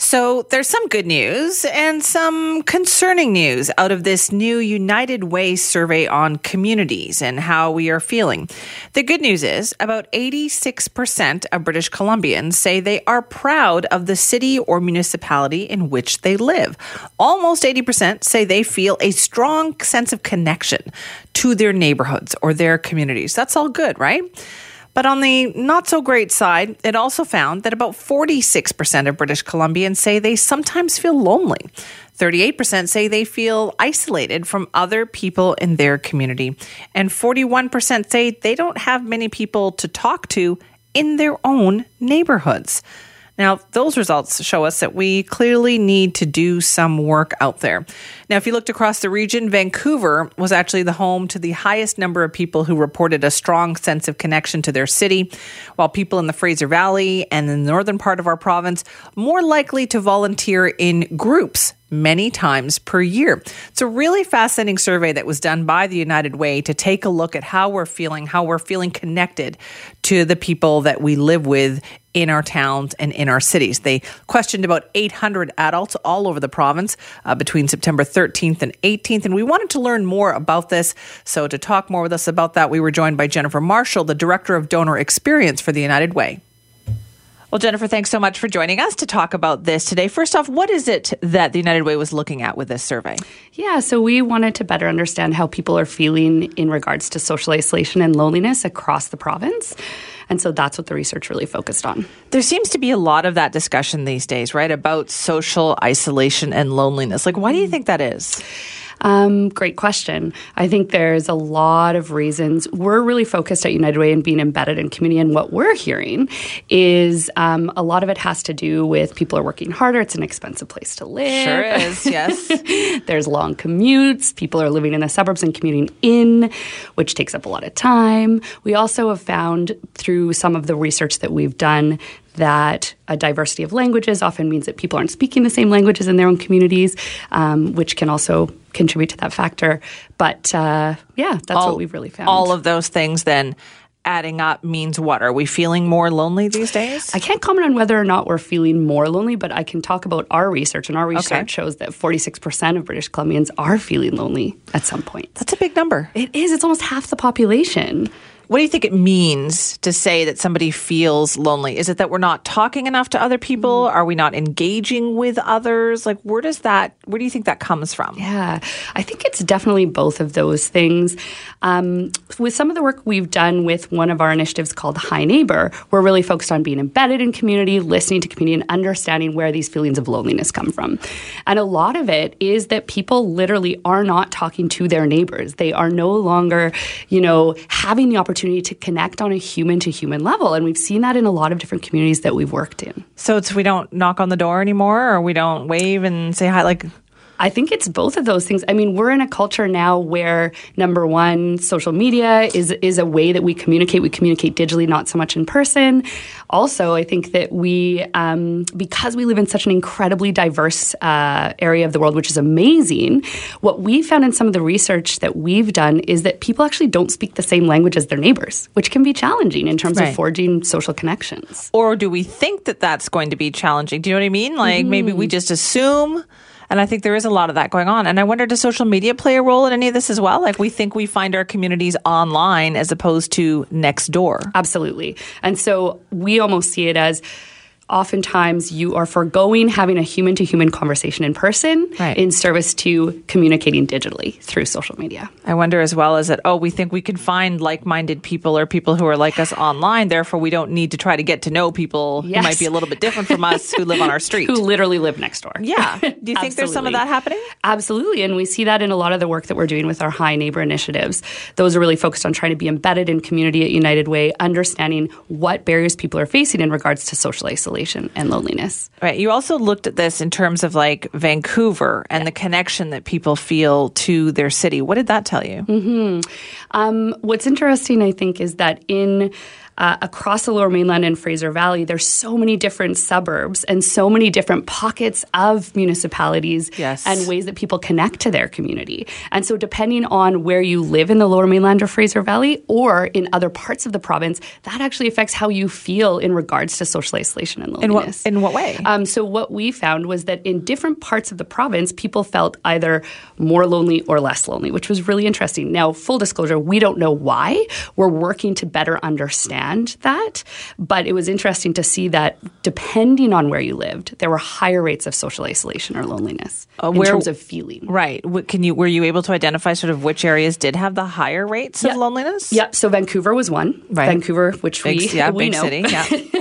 So there's some good news and some concerning news out of this new United Way survey on communities and how we are feeling. The good news is about 86% of British Columbians say they are proud of the city or municipality in which they live. Almost 80% say they feel a strong sense of connection to their neighborhoods or their communities. That's all good, right? But on the not so great side, it also found that about 46% of British Columbians say they sometimes feel lonely. 38% say they feel isolated from other people in their community. And 41% say they don't have many people to talk to in their own neighborhoods. Now, those results show us that we clearly need to do some work out there. Now, if you looked across the region, Vancouver was actually the home to the highest number of people who reported a strong sense of connection to their city, while people in the Fraser Valley and the northern part of our province more likely to volunteer in groups many times per year. It's a really fascinating survey that was done by the United Way to take a look at how we're feeling, how we're feeling connected to the people that we live with in our towns and in our cities. They questioned about 800 adults all over the province uh, between September 13th and 18th, and we wanted to learn more about this. So, to talk more with us about that, we were joined by Jennifer Marshall, the Director of Donor Experience for the United Way. Well, Jennifer, thanks so much for joining us to talk about this today. First off, what is it that the United Way was looking at with this survey? Yeah, so we wanted to better understand how people are feeling in regards to social isolation and loneliness across the province. And so that's what the research really focused on. There seems to be a lot of that discussion these days, right? About social isolation and loneliness. Like, why do you mm. think that is? Um, great question. I think there's a lot of reasons. We're really focused at United Way in being embedded in community, and what we're hearing is um, a lot of it has to do with people are working harder. It's an expensive place to live. Sure is, yes. there's long commutes. People are living in the suburbs and commuting in, which takes up a lot of time. We also have found through some of the research that we've done that a diversity of languages often means that people aren't speaking the same languages in their own communities, um, which can also contribute to that factor. But uh, yeah, that's all, what we've really found. All of those things then adding up means what? Are we feeling more lonely these days? I can't comment on whether or not we're feeling more lonely, but I can talk about our research. And our research okay. shows that 46% of British Columbians are feeling lonely at some point. That's a big number. It is. It's almost half the population. What do you think it means to say that somebody feels lonely? Is it that we're not talking enough to other people? Mm. Are we not engaging with others? Like, where does that, where do you think that comes from? Yeah, I think it's definitely both of those things. Um, with some of the work we've done with one of our initiatives called Hi Neighbour, we're really focused on being embedded in community, listening to community, and understanding where these feelings of loneliness come from. And a lot of it is that people literally are not talking to their neighbors. They are no longer, you know, having the opportunity opportunity to connect on a human to human level. And we've seen that in a lot of different communities that we've worked in. So it's we don't knock on the door anymore or we don't wave and say hi like I think it's both of those things. I mean, we're in a culture now where number one, social media is is a way that we communicate. We communicate digitally, not so much in person. Also, I think that we, um, because we live in such an incredibly diverse uh, area of the world, which is amazing. What we found in some of the research that we've done is that people actually don't speak the same language as their neighbors, which can be challenging in terms right. of forging social connections. Or do we think that that's going to be challenging? Do you know what I mean? Like mm-hmm. maybe we just assume and I think there is a lot of that going on. And I wonder, does social media play a role in any of this as well? Like we think we find our communities online as opposed to next door. Absolutely. And so we almost see it as oftentimes you are foregoing having a human to human conversation in person right. in service to communicating digitally through social media. I wonder as well as that, oh, we think we can find like minded people or people who are like us online. Therefore, we don't need to try to get to know people yes. who might be a little bit different from us who live on our street. who literally live next door. Yeah. Do you think there's some of that happening? Absolutely. And we see that in a lot of the work that we're doing with our Hi Neighbour initiatives. Those are really focused on trying to be embedded in community at United Way, understanding what barriers people are facing in regards to social isolation isolation and loneliness. Right. You also looked at this in terms of like Vancouver and yeah. the connection that people feel to their city. What did that tell you? Mm-hmm. Um, what's interesting, I think, is that in uh, across the Lower Mainland and Fraser Valley, there's so many different suburbs and so many different pockets of municipalities Yes. and ways that people connect to their community. And so, depending on where you live in the Lower Mainland or Fraser Valley or in other parts of the province, that actually affects how you feel in regards to social isolation and In what loneliness. in what way? Um, so what we found was that in different parts of the province, people felt either more lonely or less lonely, which was really interesting. Now, full disclosure, we don't know why. We're working to better understand that, but it was interesting to see that depending on where you lived, there were higher rates of social isolation or loneliness uh, in where- terms of feeling. right. Can you were you able to identify sort of which areas did have the higher rates Yeah. of loneliness? Yep. So Vancouver was one. Right. Vancouver, which Big, we yeah, we big know. city. Yeah.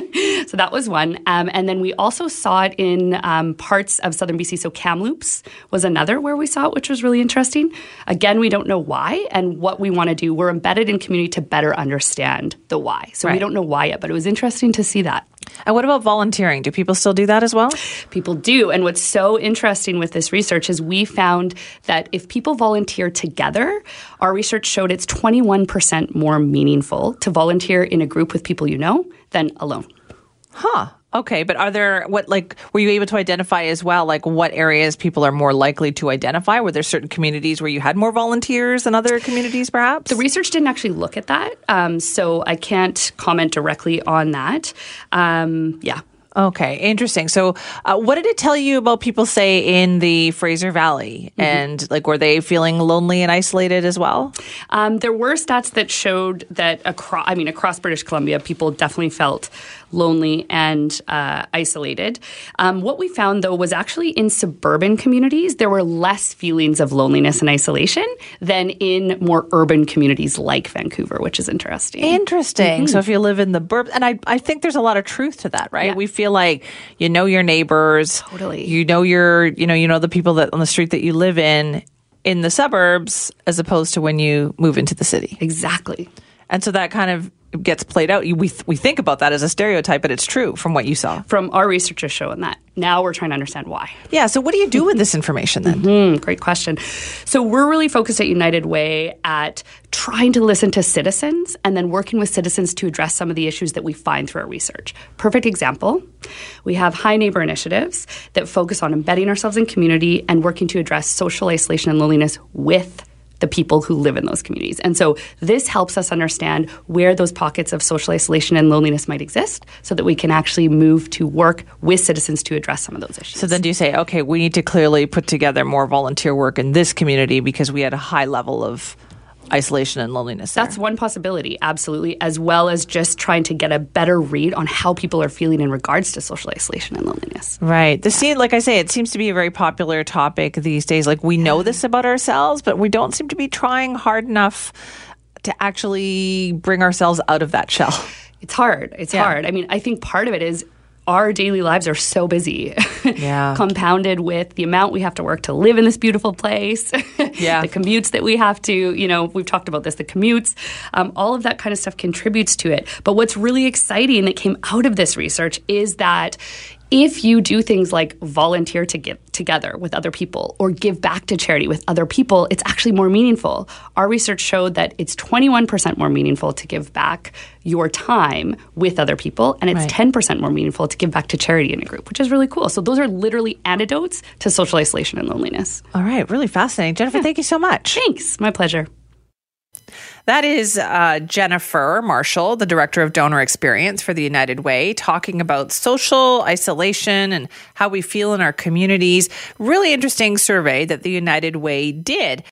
So that was one. Um, and then we also saw it in um, parts of southern BC. So Kamloops was another where we saw it, which was really interesting. Again, we don't know why and what we want to do. We're embedded in community to better understand the why. So we don't know why yet, but it was interesting to see that. and what about volunteering? Do people still do that as well? People do. And what's so interesting with this research is we found that if people volunteer together, our research showed it's 21% more meaningful to volunteer in a group with people you know than alone. Huh. Okay, but are there what like were you able to identify as well like what areas people are more likely to identify? Were there certain communities where you had more volunteers than other communities perhaps? The research didn't actually look at that, um, so I can't comment directly on that. Um, yeah. Okay, interesting. So, uh, what did it tell you about people, say, in the Fraser Valley? And, like, were they feeling lonely and isolated as well? Um, there were stats that showed that across, I mean, across British Columbia, people definitely felt lonely and uh, isolated. Um, what we found, though, was actually in suburban communities, there were less feelings of loneliness and isolation than in more urban communities like Vancouver, which is interesting. Interesting. So, if you live in the burb, and I, I think there's a lot of truth to that, right? Yeah. We feel like you know your neighbors, Totally. You know your, you know, you know the people that on the street that you live in in the suburbs, as opposed to when you move into the city. exactly. And so that kind of gets played out. We we think about that as a stereotype, but it's true from what you saw. From our researchers showing that. Now we're trying to understand why. Yeah. So, what do you do with this information then? Mm, great question. So we're really focused at United Way at trying to listen to citizens and then working with citizens to address some of the issues that we find through our research. Perfect example, we have Hi Neighbour initiatives that focus on embedding ourselves in community and working to address social isolation and loneliness with the people who live in those communities. And so this helps us understand where those pockets of social isolation and loneliness might exist so that we can actually move to work with citizens to address some of those issues. So then do you say, okay, we need to clearly put together more volunteer work in this community because we had a high level of isolation and loneliness there? That's one possibility, absolutely, as well as just trying to get a better read on how people are feeling in regards to social isolation and loneliness. Right. The scene, like I say, it seems to be a very popular topic these days. Like we know this about ourselves, but we don't seem to be trying hard enough to actually bring ourselves out of that shell. It's hard. It's Yeah. hard. I mean, I think part of it is our daily lives are so busy. Yeah. Compounded with the amount we have to work to live in this beautiful place. Yeah. the commutes that we have to, you know, we've talked about this, the commutes, um, all of that kind of stuff contributes to it. But what's really exciting that came out of this research is that if you do things like volunteer to give together with other people or give back to charity with other people, it's actually more meaningful. Our research showed that it's 21% more meaningful to give back your time with other people, and it's Right. 10% more meaningful to give back to charity in a group, which is really cool. So those are literally antidotes to social isolation and loneliness. All right. Really fascinating. Jennifer, thank you so much. Thanks. My pleasure. That is uh, Jennifer Marshall, the director of donor experience for the United Way, talking about social isolation and how we feel in our communities. Really interesting survey that the United Way did.